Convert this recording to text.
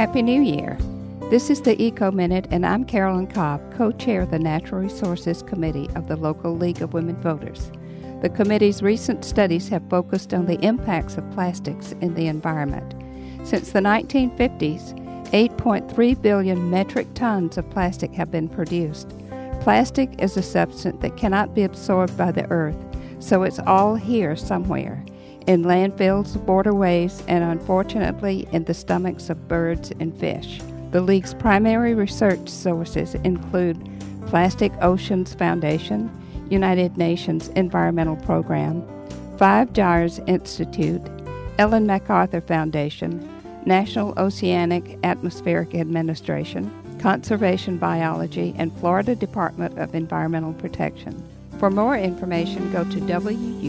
Happy New Year! This is the Eco Minute, and I'm Carolyn Cobb, co chair of the Natural Resources Committee of the local League of Women Voters. The committee's recent studies have focused on the impacts of plastics in the environment. Since the 1950s, 8.3 billion metric tons of plastic have been produced. Plastic is a substance that cannot be absorbed by the earth, so it's all here somewhere in landfills, waterways, and unfortunately in the stomachs of birds and fish. The League's primary research sources include Plastic Oceans Foundation, United Nations Environmental Program, Five Gyres Institute, Ellen MacArthur Foundation, National Oceanic Atmospheric Administration, Conservation Biology, and Florida Department of Environmental Protection. For more information, go to WUWF.org.